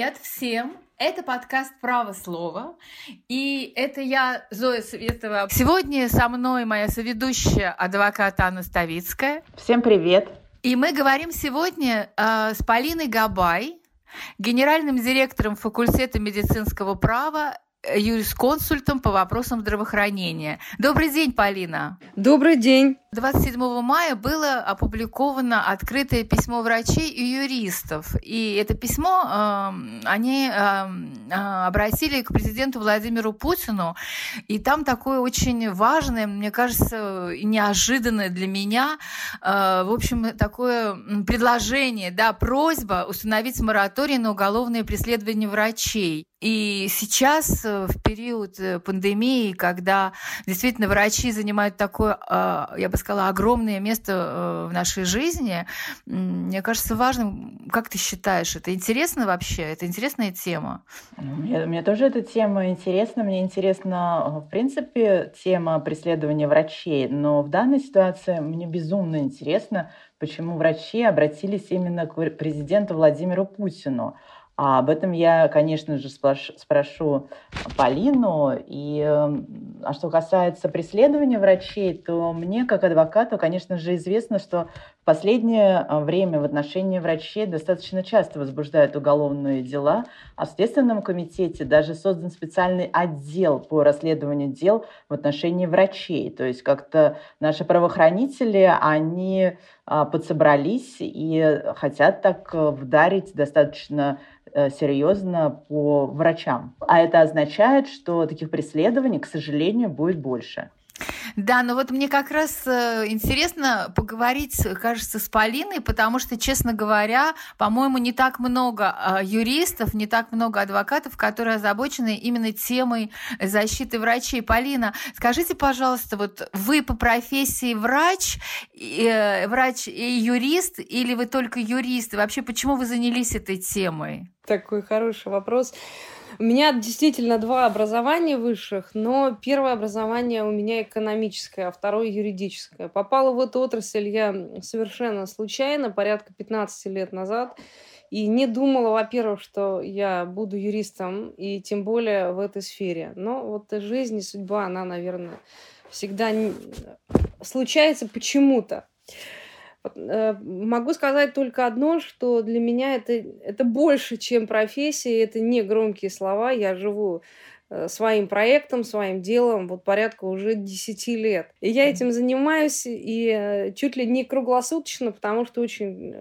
Привет всем! Это подкаст «Право слова». И это я, Зоя Светова. Сегодня со мной моя соведущая, адвокат Анна Ставицкая. Всем привет! И мы говорим сегодня э, с Полиной Габай, генеральным директором факультета медицинского права Э, юрисконсультом по вопросам здравоохранения. Добрый день, Полина. Добрый день. 27 мая было опубликовано открытое письмо врачей и юристов. И это письмо э, они э, обратили к президенту Владимиру Путину. И там такое очень важное, мне кажется, неожиданное для меня, э, в общем, такое предложение, да, просьба установить мораторий на уголовное преследование врачей. И сейчас, э, в период э, пандемии, когда действительно врачи занимают такое, а, я бы сказала, огромное место э, в нашей жизни, мне кажется важным, как ты считаешь, это интересно вообще? Это интересная тема? Ну, мне, мне тоже эта тема интересна. Мне интересна, в принципе, тема преследования врачей. Но в данной ситуации мне безумно интересно, почему врачи обратились именно к президенту Владимиру Путину. А об этом я, конечно же, спрошу Полину. И, эм, а что касается преследования врачей, то мне, как адвокату, конечно же, известно, что в последнее э, время в отношении врачей достаточно часто возбуждают уголовные дела, а в Следственном комитете даже создан специальный отдел по расследованию дел в отношении врачей. То есть как-то наши правоохранители, они а, подсобрались и хотят так э, вдарить достаточно Э, серьезно по врачам. А это означает, что таких преследований, к сожалению, будет больше. Да, но вот мне как раз э, интересно поговорить, кажется, с Полиной, потому что, честно говоря, по-моему, не так много э, юристов, не так много адвокатов, которые озабочены именно темой защиты врачей. Полина, скажите, пожалуйста, вот вы по профессии врач, э, врач и юрист, или вы только юрист? Вообще, почему вы занялись этой темой? Такой хороший вопрос. У меня действительно два образования высших, но первое образование у меня экономическое, а второе юридическое. Попала в эту отрасль я совершенно случайно, порядка 15 лет назад. И не думала, во-первых, что я буду юристом, и тем более в этой сфере. Но вот жизнь и судьба, она, наверное, всегда случается почему-то. Э, могу сказать только одно, что для меня это, это больше, чем профессия, это не громкие слова. Я живу э, своим проектом, своим делом вот порядка уже 10 лет. И я этим занимаюсь и э, чуть ли не круглосуточно, потому что очень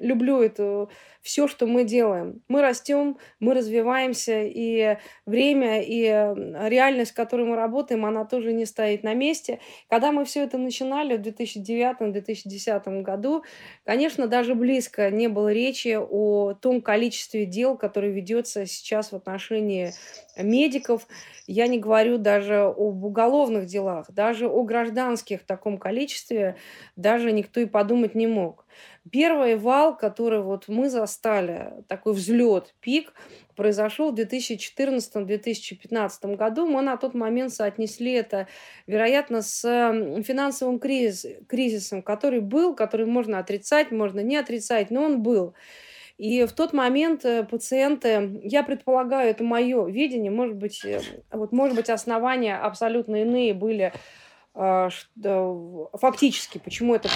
люблю эту все, что мы делаем. Мы растем, мы развиваемся, и время, и реальность, в которой мы работаем, она тоже не стоит на месте. Когда мы все это начинали в 2009-2010 году, конечно, даже близко не было речи о том количестве дел, которое ведется сейчас в отношении медиков. Я не говорю даже об уголовных делах, даже о гражданских в таком количестве даже никто и подумать не мог. Первый вал, который вот мы застали, такой взлет, пик, произошел в 2014-2015 году. Мы на тот момент соотнесли это, вероятно, с финансовым кризис, кризисом, который был, который можно отрицать, можно не отрицать, но он был. И в тот момент э, пациенты, я предполагаю, это мое видение, может быть, э, вот, может быть, основания абсолютно иные были фактически, почему это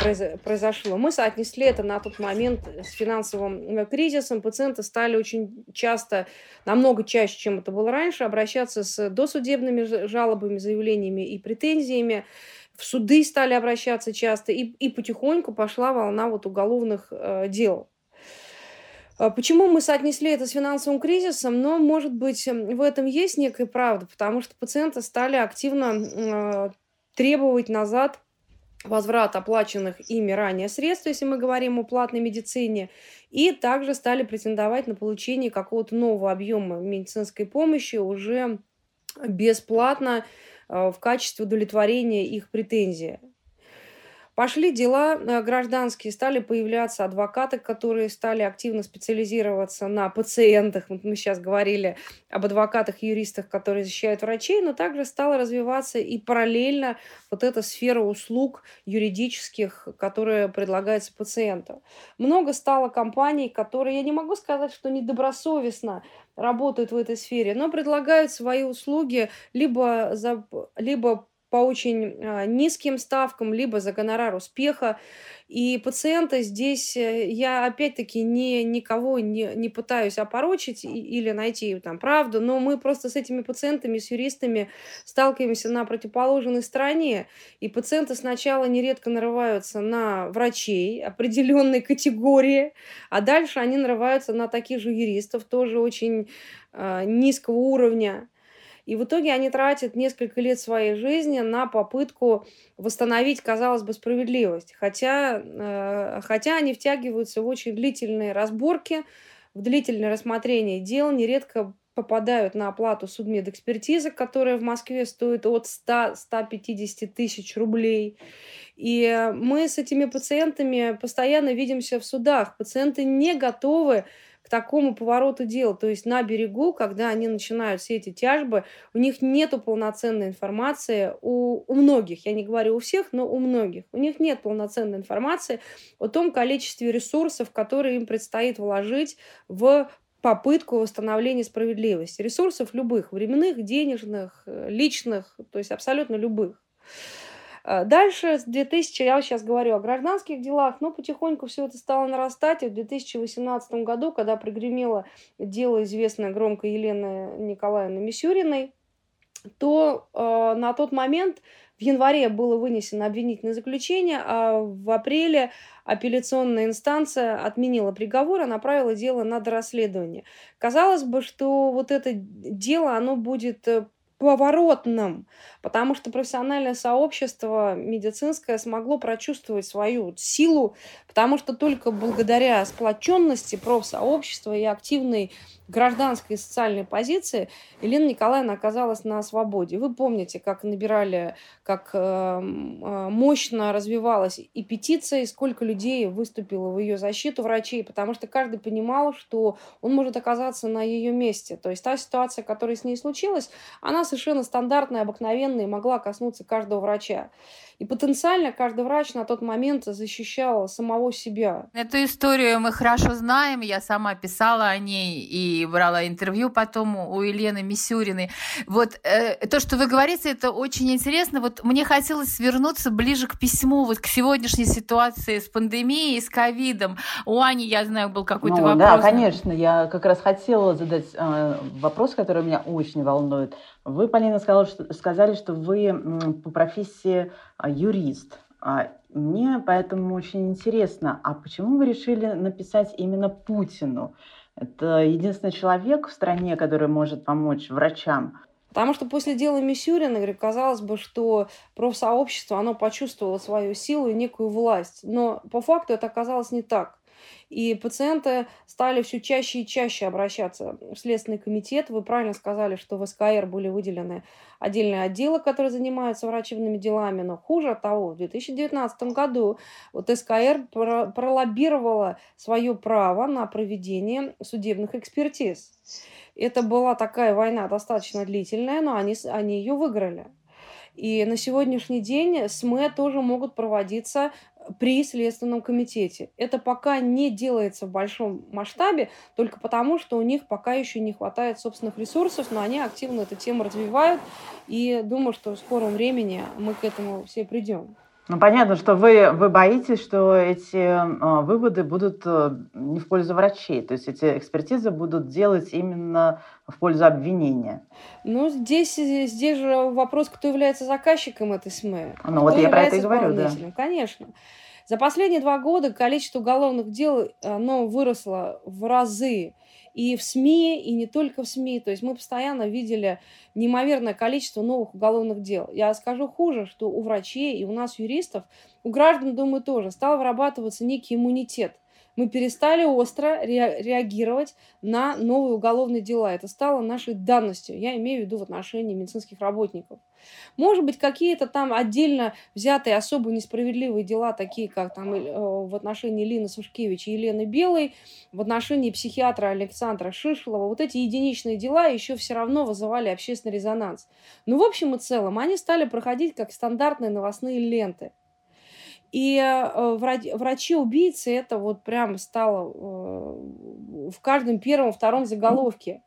произошло. Мы соотнесли это на тот момент с финансовым э, кризисом. Пациенты стали очень часто, намного чаще, чем это было раньше, обращаться с досудебными жалобами, заявлениями и претензиями. В суды стали обращаться часто, и, и потихоньку пошла волна вот уголовных э, дел. А почему мы соотнесли это с финансовым кризисом? Но, может быть, в этом есть некая правда, потому что пациенты стали активно требовать назад возврат оплаченных ими ранее средств, если мы говорим о платной медицине, и также стали претендовать на получение какого-то нового объема медицинской помощи уже бесплатно э, в качестве удовлетворения их претензий. Пошли дела э, гражданские, стали появляться адвокаты, которые стали активно специализироваться на пациентах. Вот мы сейчас говорили об адвокатах, юристах, которые защищают врачей, но также стала развиваться и параллельно вот эта сфера услуг юридических, которые предлагаются пациенту. Много стало компаний, которые, я не могу сказать, что недобросовестно работают в этой сфере, но предлагают свои услуги либо, за, либо по очень а, низким ставкам, либо за гонорар успеха. И пациента здесь э, я опять-таки не, никого не, не пытаюсь опорочить или найти там правду, но мы просто с этими пациентами, с юристами сталкиваемся на противоположной стороне. И пациенты сначала нередко нарываются на врачей определенной категории, а дальше они нарываются на таких же юристов, тоже очень э, низкого уровня. И в итоге они тратят несколько лет своей жизни на попытку восстановить, казалось бы, справедливость. Хотя, э, хотя они втягиваются в очень длительные разборки, в длительное рассмотрение дел, нередко попадают на оплату судмедэкспертизы, которая в Москве стоит от 100-150 тысяч рублей. И мы с этими пациентами постоянно видимся в судах. Пациенты не готовы к такому повороту дел. То есть на берегу, когда они начинают все эти тяжбы, у них нет полноценной информации у, у многих, я не говорю у всех, но у многих. У них нет полноценной информации о том количестве ресурсов, которые им предстоит вложить в попытку восстановления справедливости. Ресурсов любых, временных, денежных, э, личных, то есть абсолютно любых. Э, дальше, с 2000, я сейчас говорю о гражданских делах, но потихоньку все это стало нарастать. И в 2018 году, когда прогремело дело известное громко Елены Николаевны Мисюриной, то э, на тот момент в январе было вынесено обвинительное заключение, а в апреле апелляционная инстанция отменила приговор, а направила дело на дорасследование. Казалось бы, что вот это дело, оно будет э, поворотным, потому что профессиональное сообщество медицинское смогло прочувствовать свою силу, потому что только благодаря сплоченности профсообщества и активной гражданской и социальной позиции Елена Николаевна оказалась на свободе. Вы помните, как набирали, как э, э, мощно развивалась и петиция, и сколько людей выступило в ее защиту врачей, потому что каждый понимал, что он может оказаться на ее месте. То есть та ситуация, которая с ней случилась, она совершенно стандартная, обыкновенная и могла коснуться каждого врача. И потенциально каждый врач на тот момент защищал самого себя. Эту историю мы хорошо знаем. Я сама писала о ней и брала интервью потом у Елены Мисюриной. Вот э, то, что вы говорите, это очень интересно. Вот мне хотелось вернуться ближе к письму, вот к сегодняшней ситуации с пандемией, с ковидом. У Ани, я знаю, был какой-то ну, вопрос. Да, конечно. Я как раз хотела задать э, вопрос, который меня очень волнует. Вы, Полина, сказали, что, сказали, что вы по профессии а, юрист. А, мне поэтому очень интересно, а почему вы решили написать именно Путину? Это единственный человек в стране, который может помочь врачам. Потому что после дела Мисюрина, говорю, казалось бы, что профсообщество, оно почувствовало свою силу и некую власть. Но по факту это оказалось не так. И пациенты стали все чаще и чаще обращаться в Следственный комитет. Вы правильно сказали, что в СКР были выделены отдельные отделы, которые занимаются врачебными делами. Но хуже того, в 2019 году вот СКР пролоббировала свое право на проведение судебных экспертиз. Это была такая война достаточно длительная, но они, они ее выиграли. И на сегодняшний день СМЭ тоже могут проводиться при Следственном комитете. Это пока не делается в большом масштабе, только потому, что у них пока еще не хватает собственных ресурсов, но они активно эту тему развивают, и думаю, что в скором времени мы к этому все придем. Ну, понятно, что вы, вы боитесь, что эти э, выводы будут э, не в пользу врачей, то есть эти экспертизы будут делать именно в пользу обвинения. Ну, здесь, здесь же вопрос, кто является заказчиком этой СМЭ. Ну, вот я про это и говорю, да. Конечно. За последние два года количество уголовных дел оно выросло в разы и в СМИ, и не только в СМИ. То есть мы постоянно видели неимоверное количество новых уголовных дел. Я скажу хуже, что у врачей и у нас юристов, у граждан, думаю, тоже стал вырабатываться некий иммунитет Мы перестали остро реагировать на новые уголовные дела. Это стало нашей данностью. Я имею в виду в отношении медицинских работников. Может быть, какие-то там отдельно взятые особо несправедливые дела, такие как там э, в отношении Лины Сушкевич и Елены Белой, в отношении психиатра Александра Шишелова, вот эти единичные дела еще все равно вызывали общественный резонанс. Но в общем и целом они стали проходить как стандартные новостные ленты. И э, врачи-убийцы это вот прям стало э, в каждом первом, втором заголовке.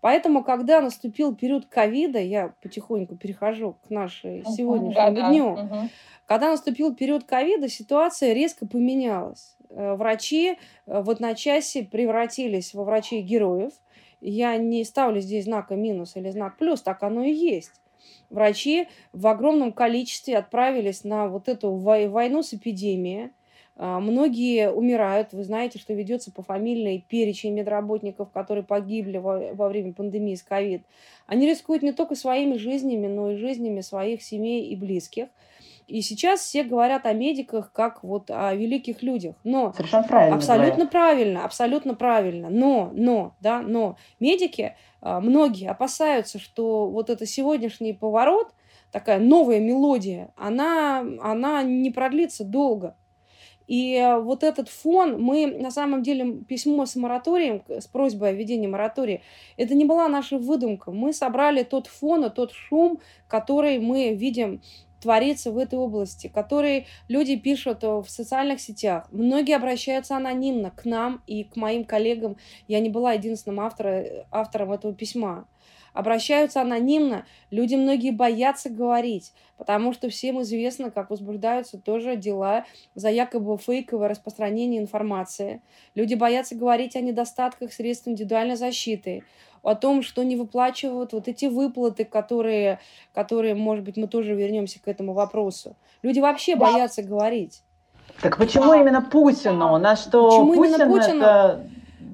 Поэтому, когда наступил период ковида, я потихоньку перехожу к нашей сегодняшнему да, дню, угу. когда наступил период ковида, ситуация резко поменялась. Э, врачи в одночасье превратились во врачей-героев. Я не ставлю здесь знака минус или знак плюс, так оно и есть врачи в огромном количестве отправились на вот эту войну с эпидемией. А, многие умирают. Вы знаете, что ведется по фамильной перечень медработников, которые погибли во, во время пандемии с ковид. Они рискуют не только своими жизнями, но и жизнями своих семей и близких. И сейчас все говорят о медиках как вот о великих людях. Но Совершенно правильно. Абсолютно говорят. правильно, абсолютно правильно. Но, но, да, но медики, а, многие опасаются, что вот это сегодняшний поворот, такая новая мелодия, она, она не продлится долго. И вот этот фон, мы на самом деле письмо с мораторием, с просьбой о введении моратория, это не была наша выдумка. Мы собрали тот фон и тот шум, который мы видим творится в этой области, которые люди пишут в социальных сетях. Многие обращаются анонимно к нам и к моим коллегам. Я не была единственным автором, автором этого письма. Обращаются анонимно. Люди многие боятся говорить, потому что всем известно, как возбуждаются тоже дела за якобы фейковое распространение информации. Люди боятся говорить о недостатках средств индивидуальной защиты о том, что не выплачивают вот эти выплаты, которые, которые, может быть, мы тоже вернемся к этому вопросу. Люди вообще да. боятся говорить. Так почему да. именно Путину? У нас что, почему Путин Путину? это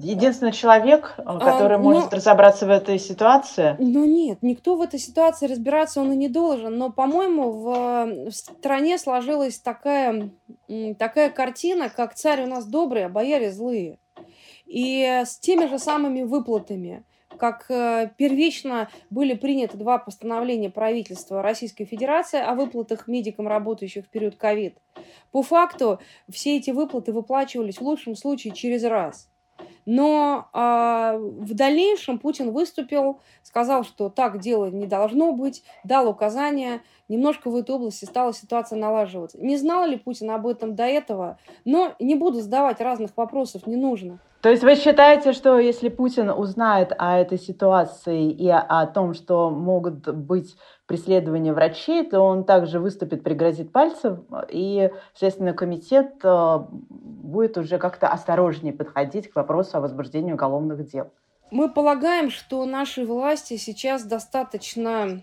единственный человек, а, который а, может ну, разобраться в этой ситуации? Ну нет, никто в этой ситуации разбираться он и не должен. Но, по-моему, в, в стране сложилась такая, такая картина, как царь у нас добрый, а бояре злые. И с теми же самыми выплатами как э, первично были приняты два постановления правительства Российской Федерации о выплатах медикам, работающих в период ковид. По факту все эти выплаты выплачивались в лучшем случае через раз. Но э, в дальнейшем Путин выступил, сказал, что так дело не должно быть, дал указания. Немножко в этой области стала ситуация налаживаться. Не знал ли Путин об этом до этого? Но не буду задавать разных вопросов, не нужно. То есть вы считаете, что если Путин узнает о этой ситуации и о том, что могут быть преследования врачей, то он также выступит, пригрозит пальцем, и Следственный комитет э, будет уже как-то осторожнее подходить к вопросу о возбуждении уголовных дел? Мы полагаем, что наши власти сейчас достаточно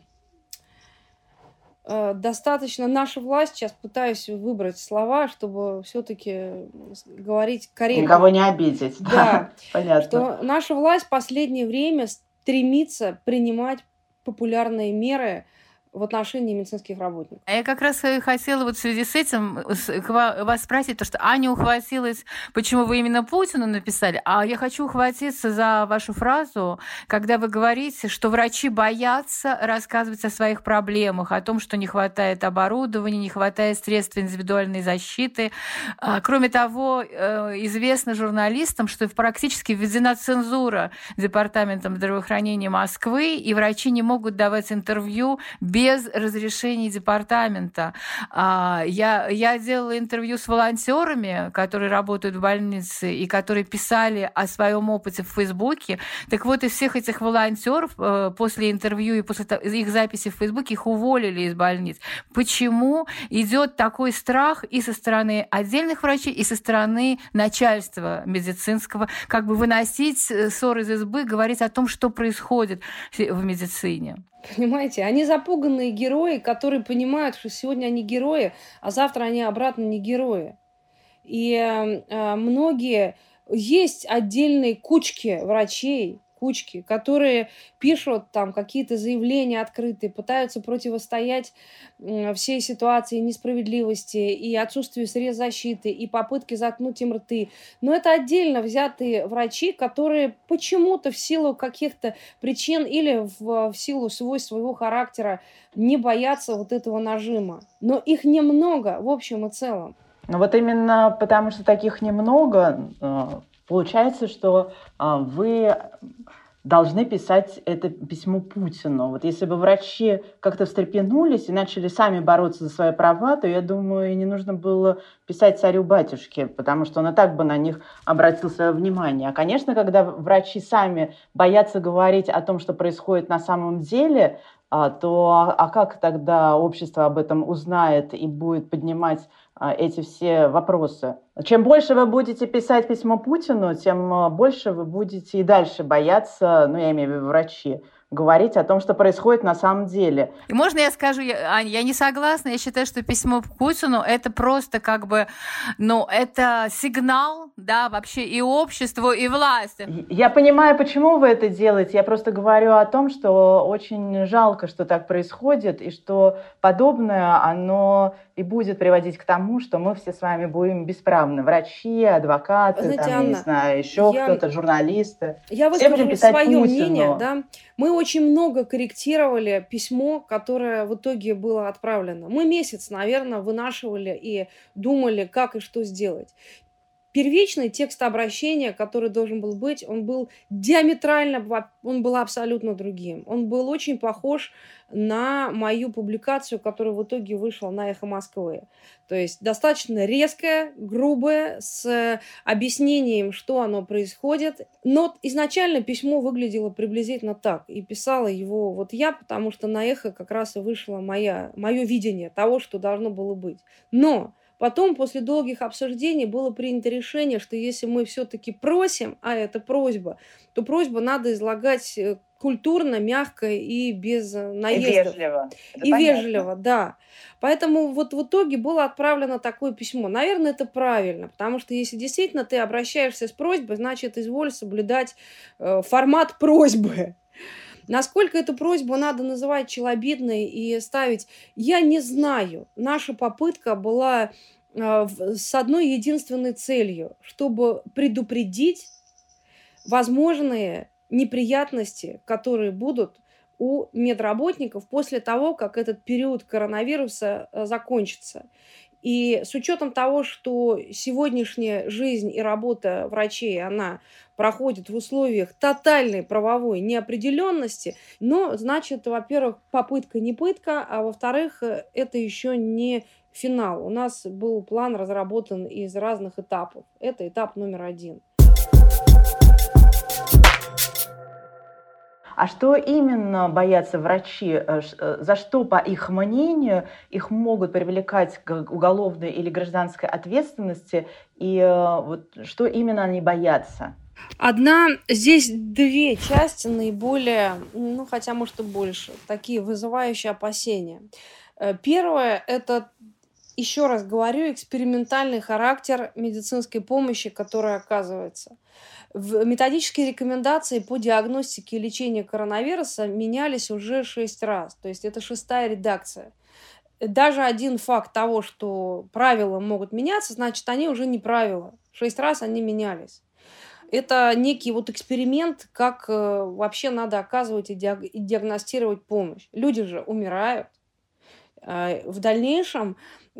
Э, достаточно наша власть, сейчас пытаюсь выбрать слова, чтобы все-таки говорить корректно. Никого не обидеть. Да, да понятно. Что наша власть в последнее время стремится принимать популярные меры в отношении медицинских работников. А я как раз хотела вот в связи с этим вас спросить, то, что Аня ухватилась, почему вы именно Путину написали, а я хочу ухватиться за вашу фразу, когда вы говорите, что врачи боятся рассказывать о своих проблемах, о том, что не хватает оборудования, не хватает средств индивидуальной защиты. А, кроме того, э, известно журналистам, что практически введена цензура Департаментом здравоохранения Москвы, и врачи не могут давать интервью без без разрешения департамента. А, я, я делала интервью с волонтерами, которые работают в больнице и которые писали о своем опыте в Фейсбуке. Так вот, из всех этих волонтеров э, после интервью и после их записи в Фейсбуке их уволили из больниц. Почему идет такой страх и со стороны отдельных врачей, и со стороны начальства медицинского, как бы выносить э, ссор из избы, говорить о том, что происходит в медицине? Понимаете, они запуганные герои, которые понимают, что сегодня они герои, а завтра они обратно не герои. И э, многие есть отдельные кучки врачей, кучки, которые пишут там какие-то заявления открытые, пытаются противостоять всей ситуации несправедливости и отсутствию средств защиты, и попытки заткнуть им рты. Но это отдельно взятые врачи, которые почему-то в силу каких-то причин или в, в силу свойств своего характера не боятся вот этого нажима. Но их немного в общем и целом. Ну вот именно потому, что таких немного, э, получается, что э, вы должны писать это письмо Путину. Вот если бы врачи как-то встрепенулись и начали сами бороться за свои права, то, я думаю, и не нужно было писать царю-батюшке, потому что он и так бы на них обратил свое внимание. А, конечно, когда врачи сами боятся говорить о том, что происходит на самом деле, а, то а как тогда общество об этом узнает и будет поднимать а, эти все вопросы. Чем больше вы будете писать письмо Путину, тем а, больше вы будете и дальше бояться, ну, я имею в виду врачи, говорить о том, что происходит на самом деле. И можно я скажу, я, Аня, я не согласна, я считаю, что письмо Путину это просто как бы, ну, это сигнал, да, вообще и обществу, и власти. Я понимаю, почему вы это делаете, я просто говорю о том, что очень жалко, что так происходит, и что подобное, оно и будет приводить к тому, что мы все с вами будем бесправны. Врачи, адвокаты, Знаете, там, Анна, не знаю, еще я, кто-то, журналисты. Я выскажу свое мнение, да. Мы очень много корректировали письмо, которое в итоге было отправлено. Мы месяц, наверное, вынашивали и думали, как и что сделать первичный текст обращения, который должен был быть, он был диаметрально, он был абсолютно другим. Он был очень похож на мою публикацию, которая в итоге вышла на «Эхо Москвы». То есть достаточно резкая, грубая, с объяснением, что оно происходит. Но изначально письмо выглядело приблизительно так. И писала его вот я, потому что на «Эхо» как раз и вышло моя, мое видение того, что должно было быть. Но Потом, после долгих обсуждений, было принято решение, что если мы все-таки просим, а это просьба, то просьбу надо излагать э, культурно, мягко и без э, наездов. И вежливо. Это и понятно. вежливо, да. Поэтому вот в итоге было отправлено такое письмо. Наверное, это правильно, потому что если действительно ты обращаешься с просьбой, значит, изволь соблюдать э, формат просьбы. Насколько эту просьбу надо называть челобитной и ставить, я не знаю. Наша попытка была с одной единственной целью, чтобы предупредить возможные неприятности, которые будут у медработников после того, как этот период коронавируса э, закончится. И с учетом того, что сегодняшняя жизнь и работа врачей, она проходит в условиях тотальной правовой неопределенности, но, значит, во-первых, попытка не пытка, а во-вторых, э, это еще не финал. У нас был план разработан из разных этапов. Это этап номер один. А что именно боятся врачи? Э, э, за что, по их мнению, их могут привлекать к уголовной или гражданской ответственности? И э, вот что именно они боятся? Одна, здесь две части наиболее, ну хотя может и больше, такие вызывающие опасения. Первое – это еще раз говорю, экспериментальный характер медицинской помощи, которая оказывается. В методические рекомендации по диагностике и лечению коронавируса менялись уже шесть раз. То есть это шестая редакция. Даже один факт того, что правила могут меняться, значит, они уже не правила. Шесть раз они менялись. Это некий вот эксперимент, как э, вообще надо оказывать и диагностировать помощь. Люди же умирают. А, в дальнейшем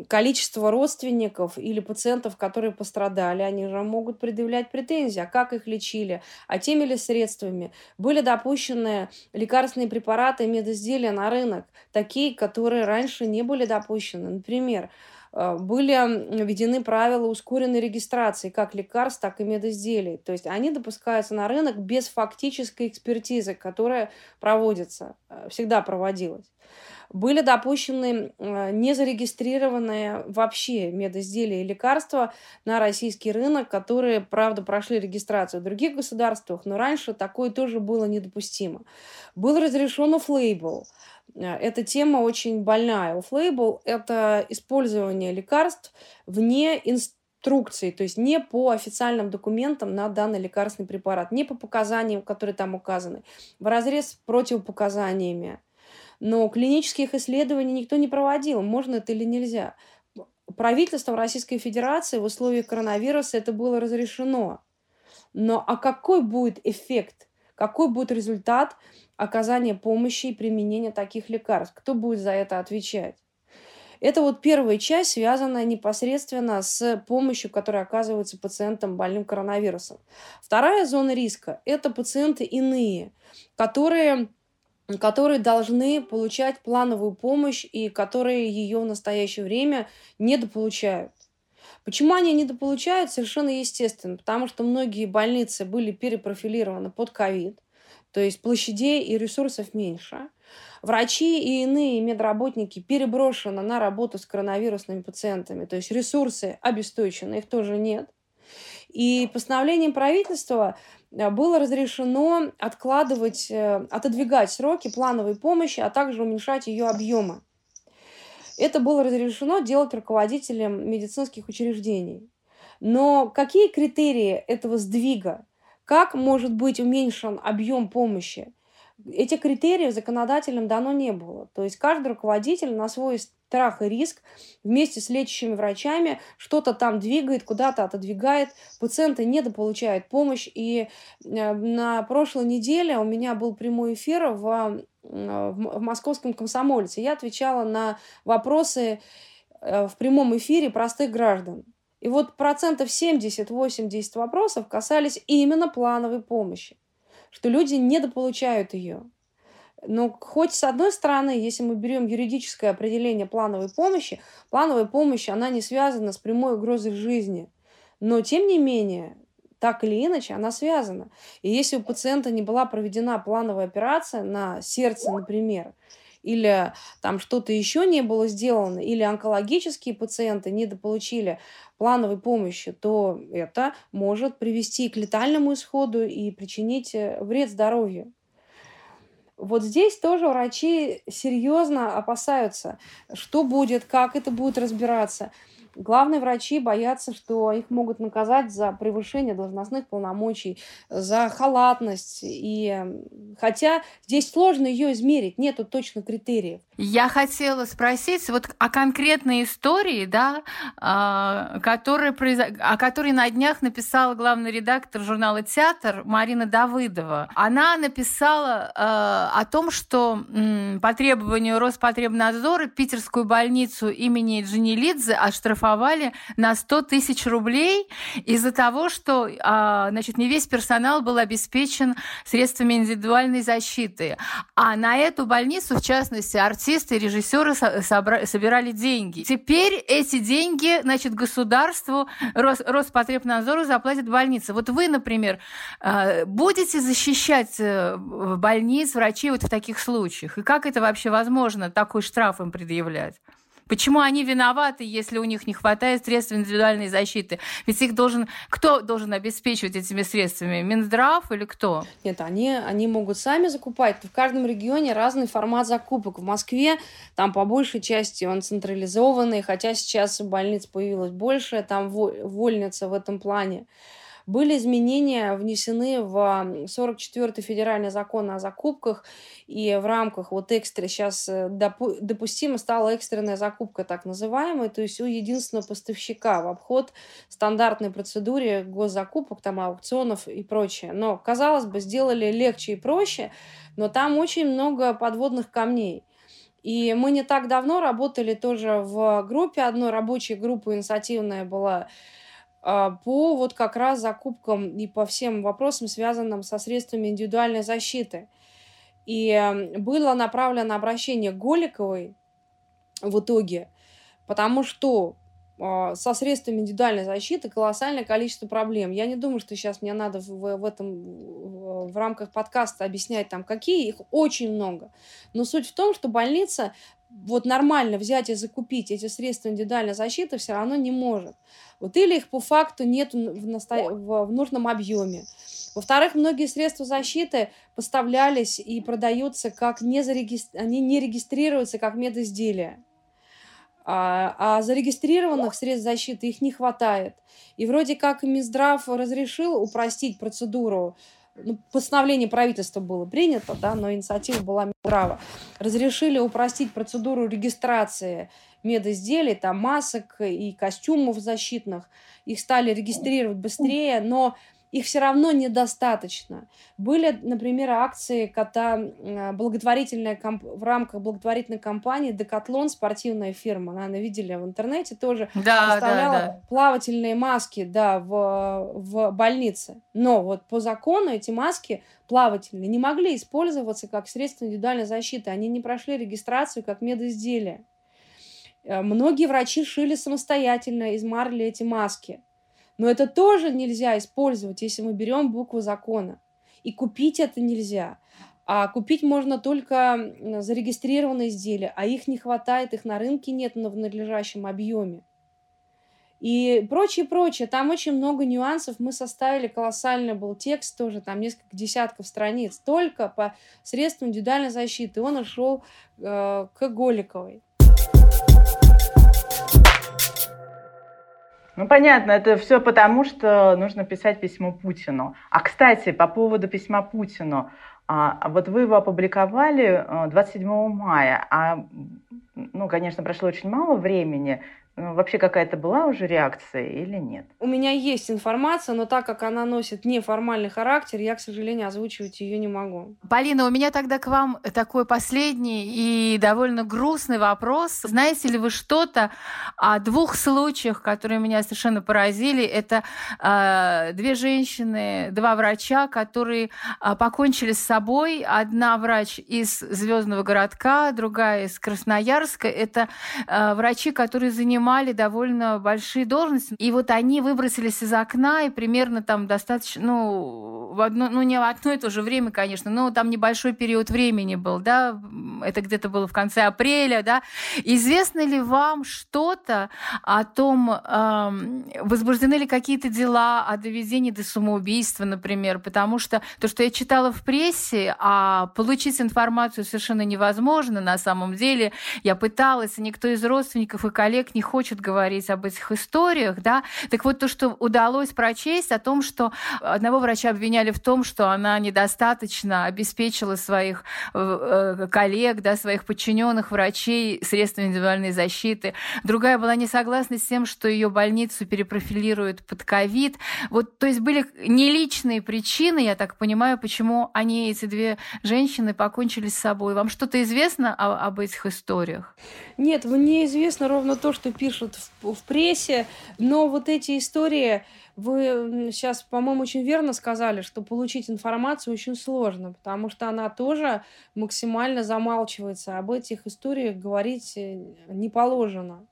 количество родственников или пациентов, которые пострадали, они же могут предъявлять претензии, а как их лечили, а теми ли средствами. Были допущены лекарственные препараты медизделия на рынок, такие, которые раньше не были допущены. Например, были введены правила ускоренной регистрации как лекарств, так и медизделий. То есть они допускаются на рынок без фактической экспертизы, которая проводится, э, всегда проводилась. Были допущены э, незарегистрированные вообще медизделия и лекарства на российский рынок, которые, правда, прошли регистрацию в других государствах, но раньше такое тоже было недопустимо. Был разрешен оффлейбл. Э, эта тема очень больная. Оффлейбл – это использование лекарств вне инструкции, то есть не по официальным документам на данный лекарственный препарат, не по показаниям, которые там указаны, в разрез с противопоказаниями. Но клинических исследований никто не проводил, можно это или нельзя. Правительством Российской Федерации в условиях коронавируса это было разрешено. Но а какой будет эффект, какой будет результат оказания помощи и применения таких лекарств? Кто будет за это отвечать? Это вот первая часть, связанная непосредственно с помощью, которая оказывается пациентам больным коронавирусом. Вторая зона риска – это пациенты иные, которые которые должны получать плановую помощь и которые ее в настоящее время недополучают. Почему они недополучают? Совершенно естественно, потому что многие больницы были перепрофилированы под ковид, то есть площадей и ресурсов меньше – Врачи и иные медработники переброшены на работу с коронавирусными пациентами, то есть ресурсы обесточены, их тоже нет. И постановлением правительства э, было разрешено откладывать, э, отодвигать сроки плановой помощи, а также уменьшать ее объемы. Это было разрешено делать руководителям медицинских учреждений. Но какие критерии этого сдвига? Как может быть уменьшен объем помощи? Этих критериев законодателям дано не было. То есть каждый руководитель на свой страх и риск вместе с лечащими врачами что-то там двигает, куда-то отодвигает. Пациенты недополучают помощь. И э, на прошлой неделе у меня был прямой эфир в, в московском комсомольце. Я отвечала на вопросы э, в прямом эфире простых граждан. И вот процентов 70-80 вопросов касались именно плановой помощи что люди недополучают ее. Но хоть с одной стороны, если мы берем юридическое определение плановой помощи, плановая помощь, она не связана с прямой угрозой жизни. Но, тем не менее, так или иначе, она связана. И если у пациента не была проведена плановая операция на сердце, например, или там что-то еще не было сделано, или онкологические пациенты недополучили плановой помощи, то это может привести к летальному исходу и причинить э, вред здоровью. Вот здесь тоже врачи серьезно опасаются, что будет, как это будет разбираться. Главные врачи боятся, что их могут наказать за превышение должностных полномочий, за халатность. И хотя здесь сложно ее измерить, нету точно критериев. Я хотела спросить вот о конкретной истории, да, а, которая, о которой на днях написала главный редактор журнала «Театр» Марина Давыдова. Она написала а, о том, что по требованию Роспотребнадзора питерскую больницу имени Джанилидзе оштрафовали на 100 тысяч рублей из-за того, что а, значит, не весь персонал был обеспечен средствами индивидуальной защиты. А на эту больницу, в частности, артисты артисты, режиссеры собирали деньги. Теперь эти деньги, значит, государству, Рос, Роспотребнадзору заплатит больница. Вот вы, например, э, будете защищать э, больниц, врачей вот в таких случаях? И как это вообще возможно, такой штраф им предъявлять? Почему они виноваты, если у них не хватает средств индивидуальной защиты? Ведь их должен... Кто должен обеспечивать этими средствами? Минздрав или кто? Нет, они, они могут сами закупать. В каждом регионе разный формат закупок. В Москве там по большей части он централизованный, хотя сейчас больниц появилось больше, там вольница в этом плане. Были изменения внесены в 44-й федеральный закон о закупках, и в рамках вот экстра сейчас э, допу- допустимо стала экстренная закупка так называемая, то есть у единственного поставщика в обход стандартной процедуре госзакупок, там аукционов и прочее. Но, казалось бы, сделали легче и проще, но там очень много подводных камней. И мы не так давно работали тоже в группе, одной рабочей группы инициативная была по вот как раз закупкам и по всем вопросам, связанным со средствами индивидуальной защиты. И было направлено обращение Голиковой в итоге, потому что а, со средствами индивидуальной защиты колоссальное количество проблем. Я не думаю, что сейчас мне надо в, в этом в рамках подкаста объяснять там какие, их очень много. Но суть в том, что больница вот нормально взять и закупить эти средства индивидуальной защиты все равно не может. Вот или их по факту нет в, насто... в, в нужном объеме. Во-вторых, многие средства защиты поставлялись и продаются как не зарегистр... они не регистрируются как медизделия. а, а зарегистрированных средств защиты их не хватает. И вроде как Минздрав разрешил упростить процедуру ну, постановление правительства было принято, да, но инициатива была Минздрава. Разрешили упростить процедуру регистрации медизделий, там масок и костюмов защитных. Их стали регистрировать быстрее, но их все равно недостаточно. Были, например, акции, когда благотворительная комп... в рамках благотворительной кампании Декатлон, спортивная фирма, наверное, видели в интернете тоже, да, да, да. плавательные маски да, в, в больнице. Но вот по закону эти маски плавательные не могли использоваться как средство индивидуальной защиты. Они не прошли регистрацию как медизделия. Э, многие врачи шили самостоятельно из марли эти маски. Но это тоже нельзя использовать, если мы берем букву закона. И купить это нельзя. А купить можно только зарегистрированные изделия, а их не хватает, их на рынке нет в надлежащем объеме. И прочее, прочее. Там очень много нюансов. Мы составили колоссальный был текст тоже, там несколько десятков страниц, только по средствам индивидуальной защиты. Он ушел э, к Голиковой. Ну, понятно, это все потому, что нужно писать письмо Путину. А, кстати, по поводу письма Путину. А, вот вы его опубликовали 27 э, мая, а, ну, конечно, прошло очень мало времени, вообще какая-то была уже реакция или нет? У меня есть информация, но так как она носит неформальный характер, я, к сожалению, озвучивать ее не могу. Полина, у меня тогда к вам такой последний и довольно грустный вопрос. Знаете ли вы что-то о двух случаях, которые меня совершенно поразили? Это э, две женщины, два врача, которые э, покончили с собой. Одна врач из Звездного городка, другая из Красноярска. Это э, врачи, которые занимаются занимали довольно большие должности. И вот они выбросились из окна и примерно там достаточно, ну, в одно, ну, не в одно и то же время, конечно, но там небольшой период времени был, да, это где-то было в конце апреля, да. Известно ли вам что-то о том, э, возбуждены ли какие-то дела о доведении до самоубийства, например, потому что то, что я читала в прессе, а получить информацию совершенно невозможно на самом деле. Я пыталась, и никто из родственников и коллег не хочет говорить об этих историях, да, так вот то, что удалось прочесть о том, что одного врача обвиняли в том, что она недостаточно обеспечила своих э, э, коллег, да, своих подчиненных врачей средствами индивидуальной защиты. Другая была не согласна с тем, что ее больницу перепрофилируют под ковид. Вот, то есть были не личные причины, я так понимаю, почему они, эти две женщины, покончили с собой. Вам что-то известно о, об этих историях? Нет, мне известно ровно то, что пишут в, в прессе, но вот эти истории, вы сейчас, по-моему, очень верно сказали, что получить информацию очень сложно, потому что она тоже максимально замалчивается. Об этих историях говорить э, не положено.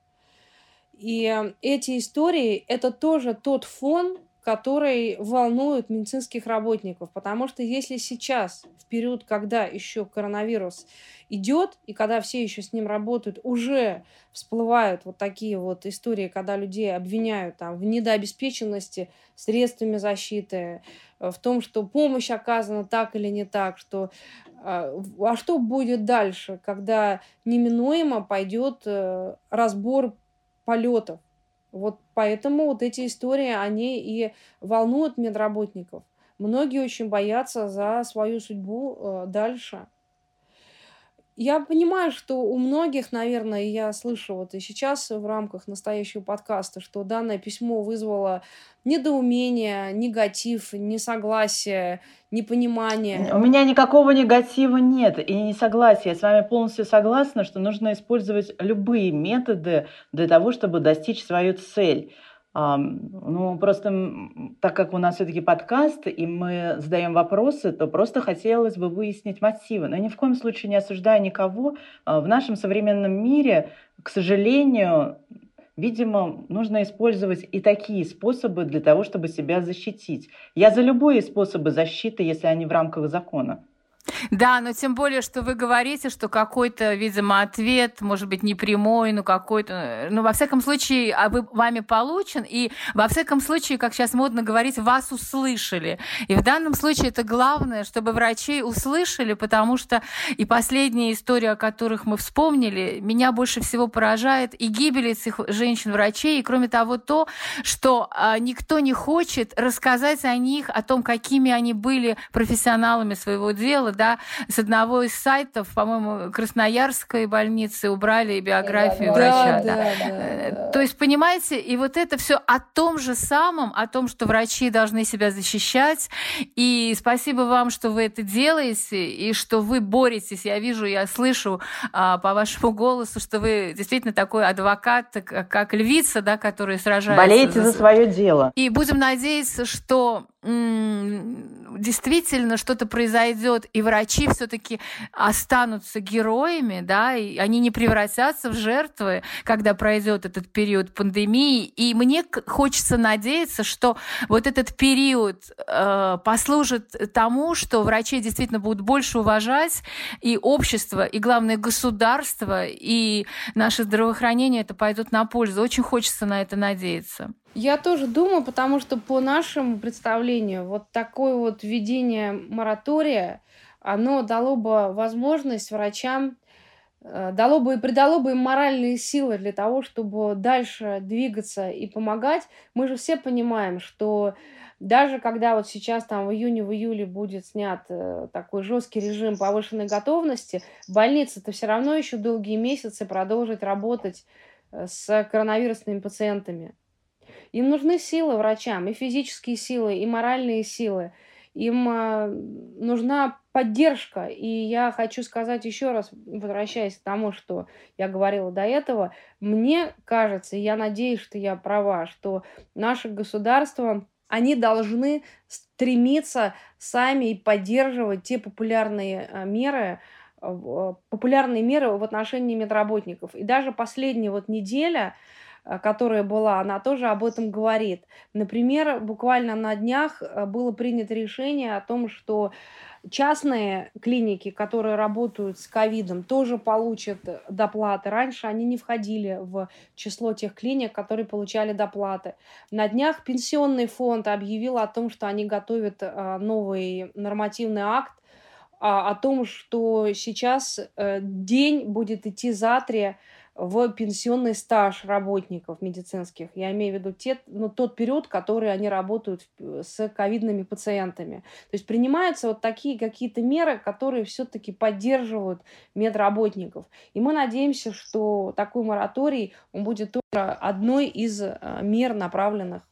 И эти истории — это тоже тот фон, который волнует медицинских работников. Потому что если сейчас, в период, когда еще коронавирус идет, и когда все еще с ним работают, уже всплывают вот такие вот истории, когда людей обвиняют там, в недообеспеченности средствами защиты, э, в том, что помощь оказана так или не так, что а, а что будет дальше, когда неминуемо пойдет э, разбор полетов вот поэтому вот эти истории, они и волнуют медработников. Многие очень боятся за свою судьбу э, дальше. Я понимаю, что у многих, наверное, я слышу вот и сейчас в рамках настоящего подкаста, что данное письмо вызвало недоумение, негатив, несогласие, непонимание. У меня никакого негатива нет и несогласия. Я с вами полностью согласна, что нужно использовать любые методы для того, чтобы достичь свою цель. Ну, просто так как у нас все-таки подкаст, и мы задаем вопросы, то просто хотелось бы выяснить мотивы. Но ни в коем случае не осуждаю никого. А, в нашем современном мире, к сожалению, видимо, нужно использовать и такие способы для того, чтобы себя защитить. Я за любые способы защиты, если они в рамках закона. Да, но тем более, что вы говорите, что какой-то, видимо, ответ, может быть, не прямой, но какой-то... Ну, во всяком случае, а вы, вами получен, и во всяком случае, как сейчас модно говорить, вас услышали. И в данном случае это главное, чтобы врачей услышали, потому что и последняя история, о которых мы вспомнили, меня больше всего поражает и гибель этих женщин-врачей, и кроме того, то, что а, никто не хочет рассказать о них, о том, какими они были профессионалами своего дела, да, с одного из сайтов, по-моему, Красноярской больницы убрали биографию да, врача. Да, да. Да, э, да. То есть, понимаете, и вот это все о том же самом, о том, что врачи должны себя защищать. И спасибо вам, что вы это делаете, и что вы боретесь. Я вижу, я слышу а, по вашему голосу, что вы действительно такой адвокат, как львица, да, который сражается. Болеете за, за свое дело. И будем надеяться, что действительно что-то произойдет, и врачи все-таки останутся героями, да, и они не превратятся в жертвы, когда пройдет этот период пандемии. И мне хочется надеяться, что вот этот период э, послужит тому, что врачи действительно будут больше уважать, и общество, и главное государство, и наше здравоохранение это пойдут на пользу. Очень хочется на это надеяться. Я тоже думаю, потому что по нашему представлению вот такое вот введение моратория, оно дало бы возможность врачам, э, дало бы и придало бы им моральные силы для того, чтобы дальше двигаться и помогать. Мы же все понимаем, что даже когда вот сейчас там в июне, в июле будет снят э, такой жесткий режим повышенной готовности, больница-то все равно еще долгие месяцы продолжит работать э, с коронавирусными пациентами. Им нужны силы врачам, и физические силы, и моральные силы. Им э, нужна поддержка. И я хочу сказать еще раз, возвращаясь к тому, что я говорила до этого, мне кажется, я надеюсь, что я права, что наше государство, они должны стремиться сами и поддерживать те популярные а, меры, а, популярные меры в отношении медработников. И даже последняя вот неделя, которая была, она тоже об этом говорит. Например, буквально на днях э, было принято решение о том, что частные клиники, которые работают с ковидом, тоже получат доплаты. Раньше они не входили в число тех клиник, которые получали доплаты. На днях пенсионный фонд объявил о том, что они готовят э, новый нормативный акт а, о том, что сейчас день будет идти за три в пенсионный стаж работников медицинских. Я имею в виду те, ну, тот период, который они работают с ковидными пациентами. То есть принимаются вот такие какие-то меры, которые все-таки поддерживают медработников. И мы надеемся, что такой мораторий он будет одной из э, мер, направленных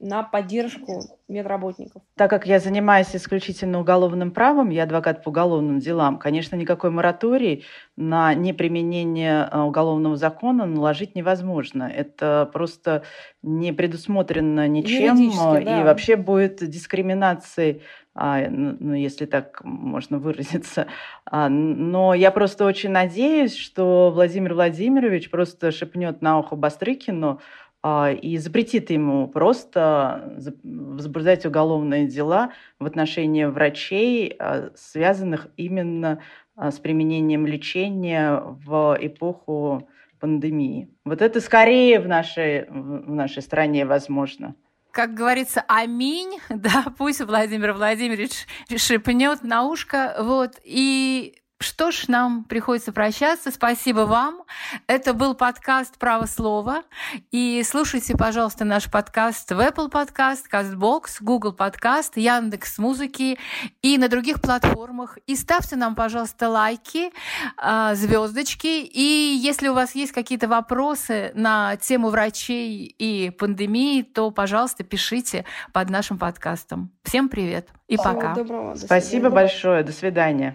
на поддержку медработников. Так как я занимаюсь исключительно уголовным правом, я адвокат по уголовным делам, конечно, никакой мораторий на неприменение э, уголовного закона наложить невозможно. Это просто не предусмотрено ничем да. и вообще будет дискриминацией а, ну, ну, если так можно выразиться. А, но я просто очень надеюсь, что Владимир Владимирович просто шепнет на ухо Бастрыкину, и запретит ему просто возбуждать уголовные дела в отношении врачей, а, связанных именно а, с применением лечения в эпоху пандемии. Вот это скорее в нашей, в нашей стране возможно как говорится, аминь, да, пусть Владимир Владимирович шепнет на ушко, вот, и что ж, нам приходится прощаться. Спасибо вам. Это был подкаст «Право слова». И слушайте, пожалуйста, наш подкаст в Apple Podcast, CastBox, Google Podcast, Яндекс Музыки и на других платформах. И ставьте нам, пожалуйста, лайки, а, звездочки. И если у вас есть какие-то вопросы на тему врачей и пандемии, то, пожалуйста, пишите под нашим подкастом. Всем привет и Всего пока. Доброго, Спасибо большое. До свидания.